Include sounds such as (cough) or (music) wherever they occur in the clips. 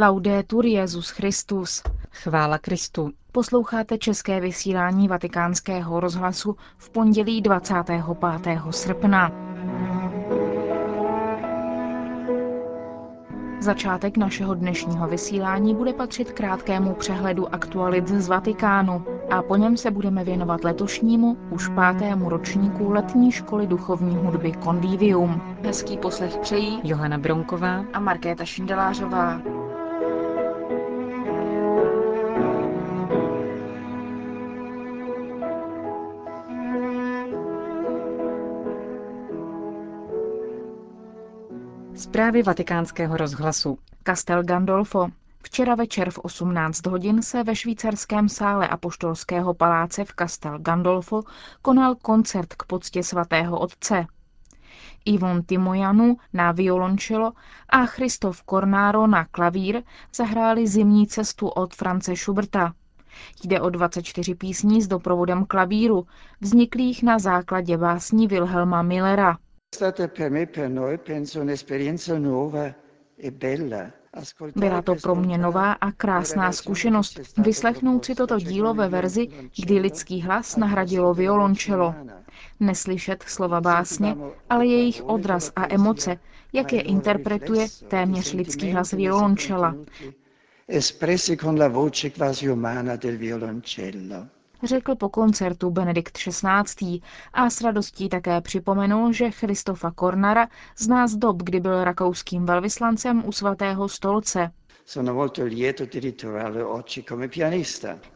Laudetur Jezus Christus. Chvála Kristu. Posloucháte české vysílání Vatikánského rozhlasu v pondělí 25. srpna. Začátek našeho dnešního vysílání bude patřit krátkému přehledu aktualit z Vatikánu a po něm se budeme věnovat letošnímu, už pátému ročníku letní školy duchovní hudby Convivium. Hezký poslech přejí Johana Bronková a Markéta Šindelářová. Zprávy vatikánského rozhlasu. Castel Gandolfo. Včera večer v 18 hodin se ve švýcarském sále Apoštolského paláce v Castel Gandolfo konal koncert k poctě svatého otce. Ivon Timojanu na violončelo a Christoph Cornaro na klavír zahráli zimní cestu od France Schuberta. Jde o 24 písní s doprovodem klavíru, vzniklých na základě básní Wilhelma Millera. Byla to pro mě nová a krásná zkušenost vyslechnout si toto dílo ve verzi, kdy lidský hlas nahradilo violončelo. Neslyšet slova básně, ale jejich odraz a emoce, jak je interpretuje téměř lidský hlas violončela. Espressi con la voce quasi umana del violoncello řekl po koncertu Benedikt XVI. a s radostí také připomenul, že Christofa Kornara zná z dob, kdy byl rakouským velvyslancem u svatého stolce.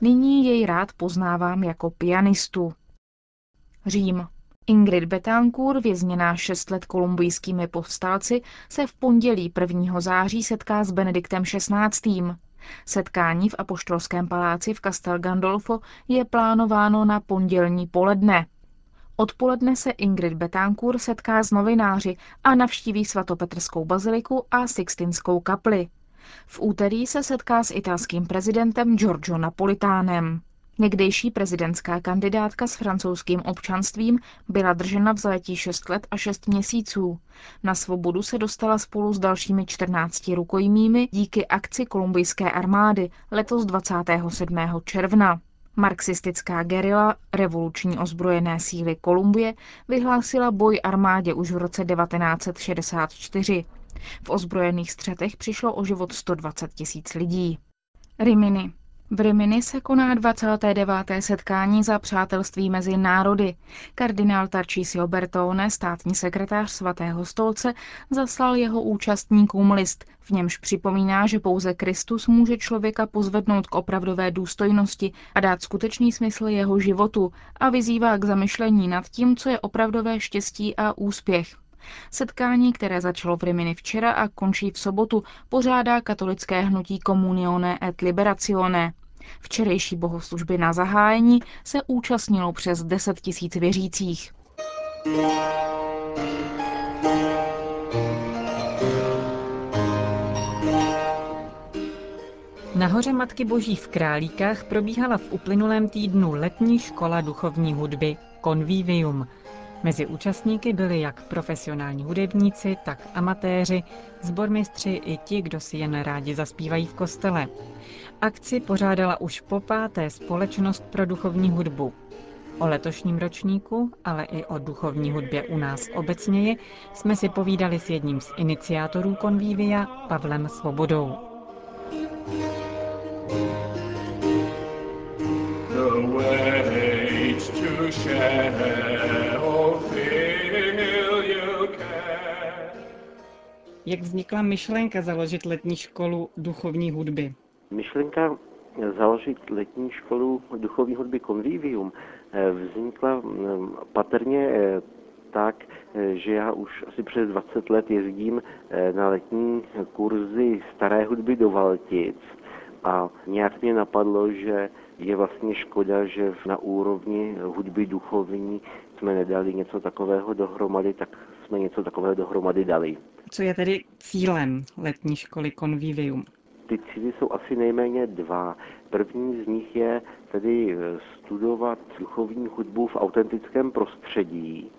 Nyní jej rád poznávám jako pianistu. Řím. Ingrid Betancourt, vězněná šest let kolumbijskými povstalci, se v pondělí 1. září setká s Benediktem XVI. Setkání v Apoštolském paláci v Castel Gandolfo je plánováno na pondělní poledne. Odpoledne se Ingrid Betancourt setká s novináři a navštíví svatopetrskou baziliku a Sixtinskou kapli. V úterý se setká s italským prezidentem Giorgio Napolitánem. Někdejší prezidentská kandidátka s francouzským občanstvím byla držena v zajetí 6 let a 6 měsíců. Na svobodu se dostala spolu s dalšími 14 rukojmími díky akci kolumbijské armády letos 27. června. Marxistická gerila, revoluční ozbrojené síly Kolumbie, vyhlásila boj armádě už v roce 1964. V ozbrojených střetech přišlo o život 120 tisíc lidí. Rimini. V Rimini se koná 29. setkání za přátelství mezi národy. Kardinál Tarcísio Bertone, státní sekretář svatého stolce, zaslal jeho účastníkům list, v němž připomíná, že pouze Kristus může člověka pozvednout k opravdové důstojnosti a dát skutečný smysl jeho životu a vyzývá k zamyšlení nad tím, co je opravdové štěstí a úspěch. Setkání, které začalo v Rimini včera a končí v sobotu, pořádá katolické hnutí Comunione et Liberazione. Včerejší bohoslužby na zahájení se účastnilo přes 10 tisíc věřících. Nahoře Matky Boží v Králíkách probíhala v uplynulém týdnu letní škola duchovní hudby Convivium – Mezi účastníky byli jak profesionální hudebníci, tak amatéři, zbormistři i ti, kdo si jen rádi zaspívají v kostele. Akci pořádala už po páté Společnost pro duchovní hudbu. O letošním ročníku, ale i o duchovní hudbě u nás obecněji jsme si povídali s jedním z iniciátorů konvívia, Pavlem Svobodou. The way to share Jak vznikla myšlenka založit letní školu duchovní hudby? Myšlenka založit letní školu duchovní hudby Convivium eh, vznikla mm, patrně eh, tak, eh, že já už asi přes 20 let jezdím na letní kurzy staré hudby do Valtic a nějak mě napadlo, že je vlastně škoda, že na úrovni hudby duchovní jsme nedali něco takového dohromady, tak jsme něco takového dohromady dali. Co je tedy cílem letní školy Convivium? Ty cíly jsou asi nejméně dva. První z nich je tedy eh, studovat duchovní hudbu v autentickém prostředí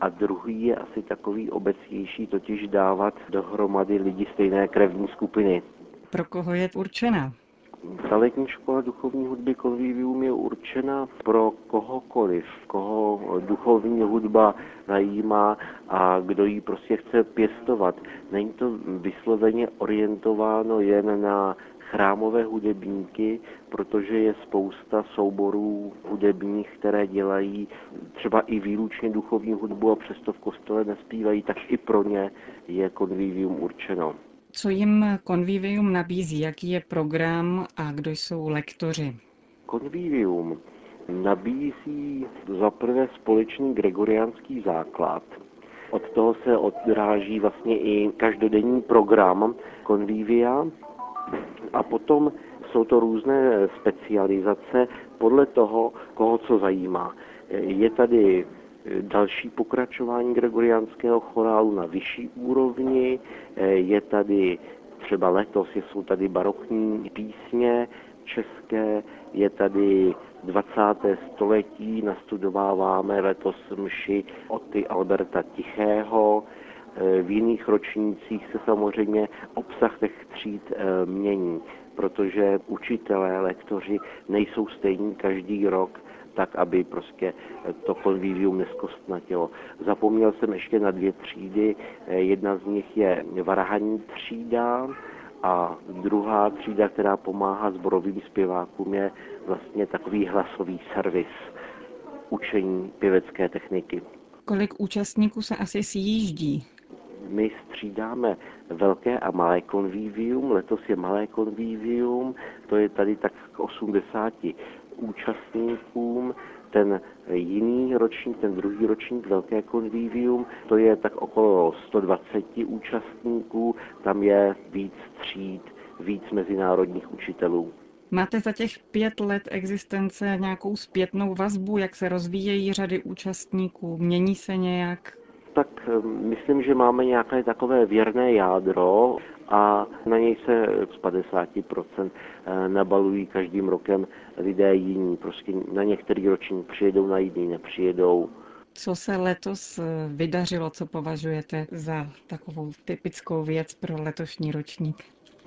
a druhý je asi takový obecnější, totiž dávat dohromady lidi stejné krevní skupiny. pro koho je určena? Ta letní škola duchovní hudby Convivium je určena pro kohokoliv, koho duchovní hudba zajímá a kdo ji prostě chce pěstovat. Není to vysloveně orientováno jen na chrámové hudebníky, protože je spousta souborů hudebních, které dělají třeba i výlučně duchovní hudbu a přesto v kostele nespívají, tak i pro ně je konvivium určeno. Co jim Convivium nabízí? Jaký je program a kdo jsou lektoři? Convivium nabízí za prvé společný gregoriánský základ. Od toho se odráží vlastně i každodenní program Convivia. A potom jsou to různé specializace podle toho, koho co zajímá. Je tady další pokračování gregoriánského chorálu na vyšší úrovni. Je tady třeba letos, jsou tady barokní písně české, je tady 20. století, nastudováváme letos mši od Alberta Tichého, v jiných ročnících se samozřejmě obsah těch tříd eh, mění, protože učitelé, lektoři nejsou stejní každý rok, tak, aby prostě to konvivium neskostnatělo. Zapomněl jsem ještě na dvě třídy. Eh, jedna z nich je varhaní třída, a druhá třída, která pomáhá zborovým zpěvákům, je vlastně takový hlasový servis učení pěvecké techniky. Kolik účastníků se asi sjíždí? My střídáme velké a malé konvivium. Letos je malé konvivium, to je tady tak k 80 účastníkům. Ten jiný ročník, ten druhý ročník velké konvivium, to je tak okolo 120 účastníků, tam je víc tříd, víc mezinárodních učitelů. Máte za těch pět let existence nějakou zpětnou vazbu, jak se rozvíjejí řady účastníků? Mění se nějak? Tak eh, myslím, že máme nějaké takové věrné jádro a na něj se z 50% eh, nabalují každým rokem lidé jiní. Prostě na některý ročník přijedou, na jiný nepřijedou. Co se letos eh, vydařilo, co považujete za takovou typickou věc pro letošní ročník?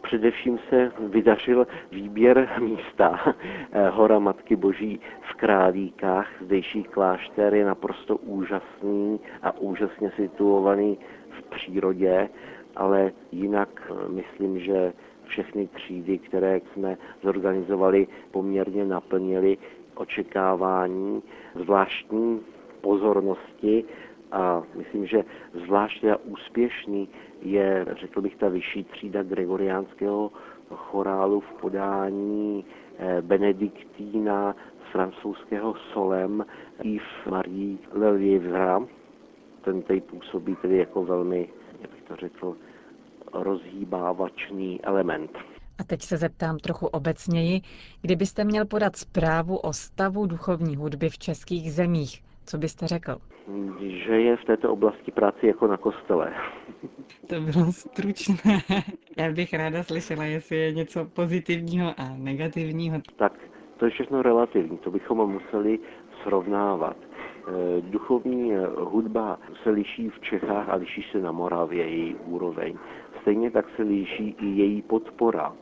Především se vydařil výběr místa. Eh, Hora Matky Boží v Králíkách, zdejší klášter je naprosto úžasný a úžasně situovaný v přírodě, ale jinak eh, myslím, že všechny třídy, které jsme zorganizovali, poměrně naplnili očekávání, zvláštní pozornosti a myslím, že zvláště úspěšný je, řekl bych, ta vyšší třída gregoriánského chorálu v podání eh, Benediktína z francouzského Solem Yves Marie Lelievra. Ten tady působí tedy jako velmi, řekl, rozhýbávačný element. A teď se zeptám trochu obecněji, kdybyste měl podat zprávu o stavu duchovní hudby v českých zemích, co byste řekl? Že je v této oblasti práci jako na kostele. (laughs) To bylo stručné. Já bych ráda slyšela, jestli je něco pozitivního a negativního. Tak to je všechno relativní, to bychom museli srovnávat. Eh, duchovní eh, hudba se liší v Čechách a liší se na Moravě její úroveň. Stejně tak se liší i její podpora.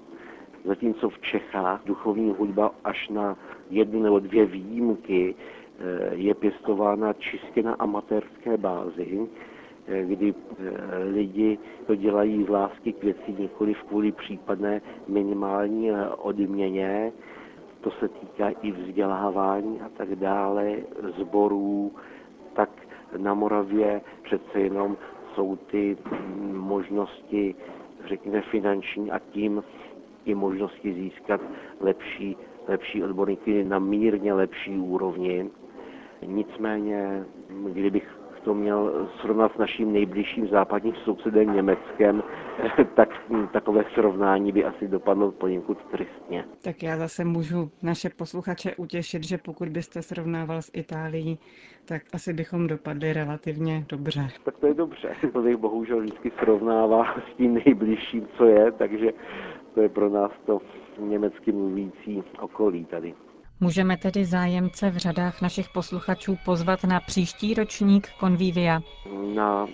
Zatímco v Čechách duchovní hudba až na jednu nebo dvě výjimky eh, je pěstována čistě na amatérské bázi, kdy lidi to dělají z lásky k věci, nikoli kvůli případné minimální odměně, to se týká i vzdělávání a tak dále, zborů, tak na Moravě přece jenom jsou ty možnosti, řekněme, finanční a tím i možnosti získat lepší, lepší odborníky na mírně lepší úrovni. Nicméně, kdybych to měl srovnat s naším nejbližším západním sousedem Německem, (laughs) tak takové srovnání by asi dopadlo poněkud tristně. Tak já zase můžu naše posluchače utěšit, že pokud byste srovnával s Itálií, tak asi bychom dopadli relativně dobře. Tak to je dobře. (laughs) To bych bohužel vždycky srovnává s tím nejbližším, co je, takže to je pro nás to německy mluvící okolí tady. Můžeme tedy zájemce v řadách našich posluchačů pozvat na příští ročník Convivia. Na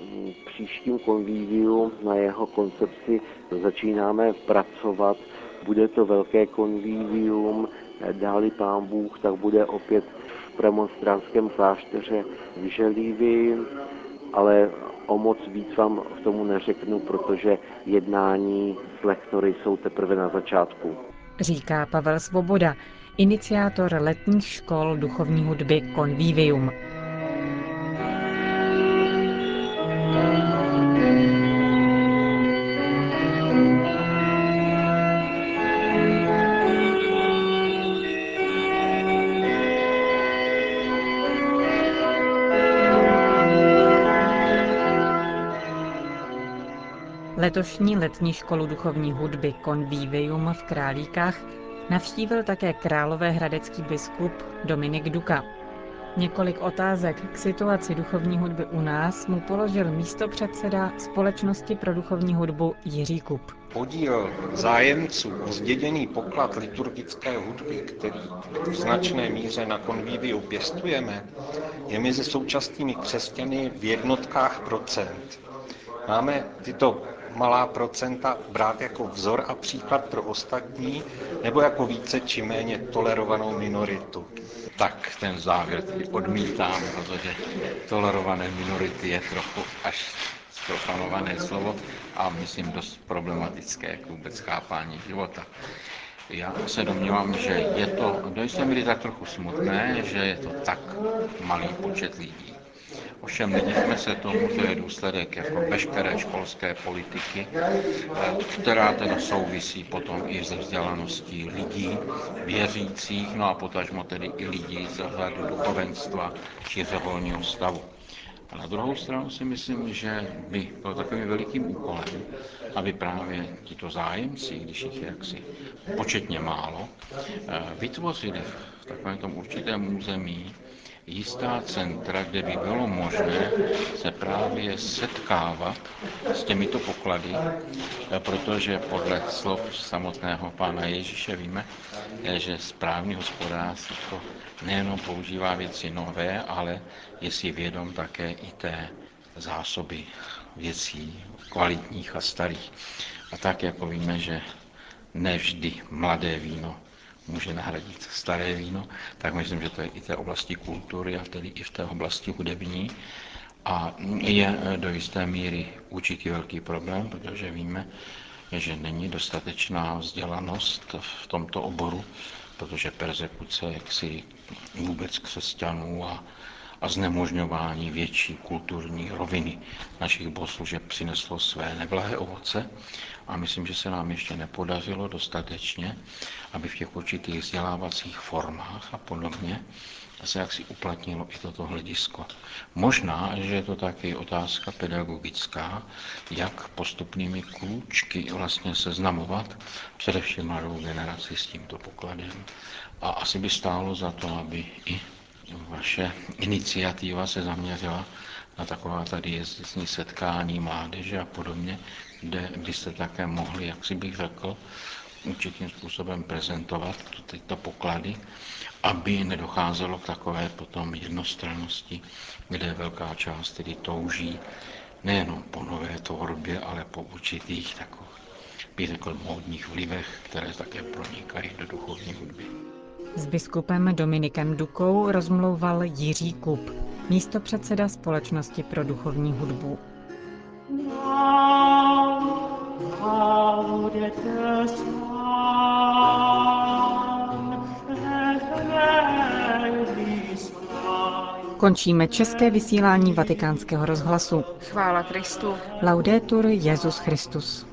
příštím konvíviu, na jeho koncepci začínáme pracovat. Bude to velké konvívium, dáli pán Bůh, tak bude opět v premonstránském klášteře v Želívy, ale o moc víc vám k tomu neřeknu, protože jednání s lektory jsou teprve na začátku. Říká Pavel Svoboda, iniciátor letních škol duchovní hudby Convivium. Letošní letní školu duchovní hudby Convivium v Králíkách navštívil také královéhradecký biskup Dominik Duka. Několik otázek k situaci duchovní hudby u nás mu položil místopředseda Společnosti pro duchovní hudbu Jiří Kup. Podíl zájemců o zděděný poklad liturgické hudby, který v značné míře na konvíviu pěstujeme, je mezi současnými křesťany v jednotkách procent. Máme tyto malá procenta brát jako vzor a příklad pro ostatní, nebo jako více či méně tolerovanou minoritu? Tak ten závěr tedy odmítám, protože tolerované minority je trochu až sprofanované slovo a myslím dost problematické k vůbec chápání života. Já se domnívám, že je to do jisté míry tak trochu smutné, že je to tak malý počet lidí. Ovšem nedivme se tomu, to je důsledek jako veškeré školské politiky, která teda souvisí potom i se vzdělaností lidí, věřících, no a potažmo tedy i lidí z řadu duchovenstva či řeholního stavu. A na druhou stranu si myslím, že by byl takovým velikým úkolem, aby právě tito zájemci, když jich je jaksi početně málo, vytvořili v takovém tom určitém území jistá centra, kde by bylo možné se právě setkávat s těmito poklady, protože podle slov samotného pána Ježíše víme, že správný hospodář nejenom používá věci nové, ale je si vědom také i té zásoby věcí kvalitních a starých. A tak jako víme, že nevždy mladé víno může nahradit staré víno, tak myslím, že to je i té oblasti kultury a tedy i v té oblasti hudební. A je do jisté míry určitý velký problém, protože víme, že není dostatečná vzdělanost v tomto oboru, protože persekuce jaksi vůbec křesťanů a, a znemožňování větší kulturní roviny našich bohoslužeb přineslo své neblahé ovoce a myslím, že se nám ještě nepodařilo dostatečně, aby v těch určitých vzdělávacích formách a podobně se jaksi uplatnilo i toto hledisko. Možná, že je to taky otázka pedagogická, jak postupnými kůčky vlastně seznamovat především mladou generaci s tímto pokladem. A asi by stálo za to, aby i vaše iniciativa se zaměřila na taková tady jezdecní setkání mládeže a podobně, kde byste také mohli, jak si bych řekl, určitým způsobem prezentovat tyto poklady, aby nedocházelo k takové potom jednostrannosti, kde velká část tedy touží nejenom po nové tvorbě, ale po určitých takových, bych řekl, módních vlivech, které také pronikají do duchovní hudby. S biskupem Dominikem Dukou rozmlouval Jiří Kup, místo předseda Společnosti pro duchovní hudbu. Končíme české vysílání vatikánského rozhlasu. Chvála Kristu. Laudetur Jezus Christus.